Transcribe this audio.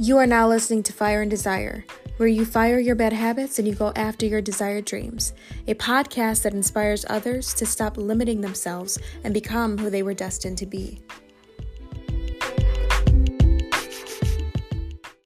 You are now listening to Fire and Desire, where you fire your bad habits and you go after your desired dreams. A podcast that inspires others to stop limiting themselves and become who they were destined to be.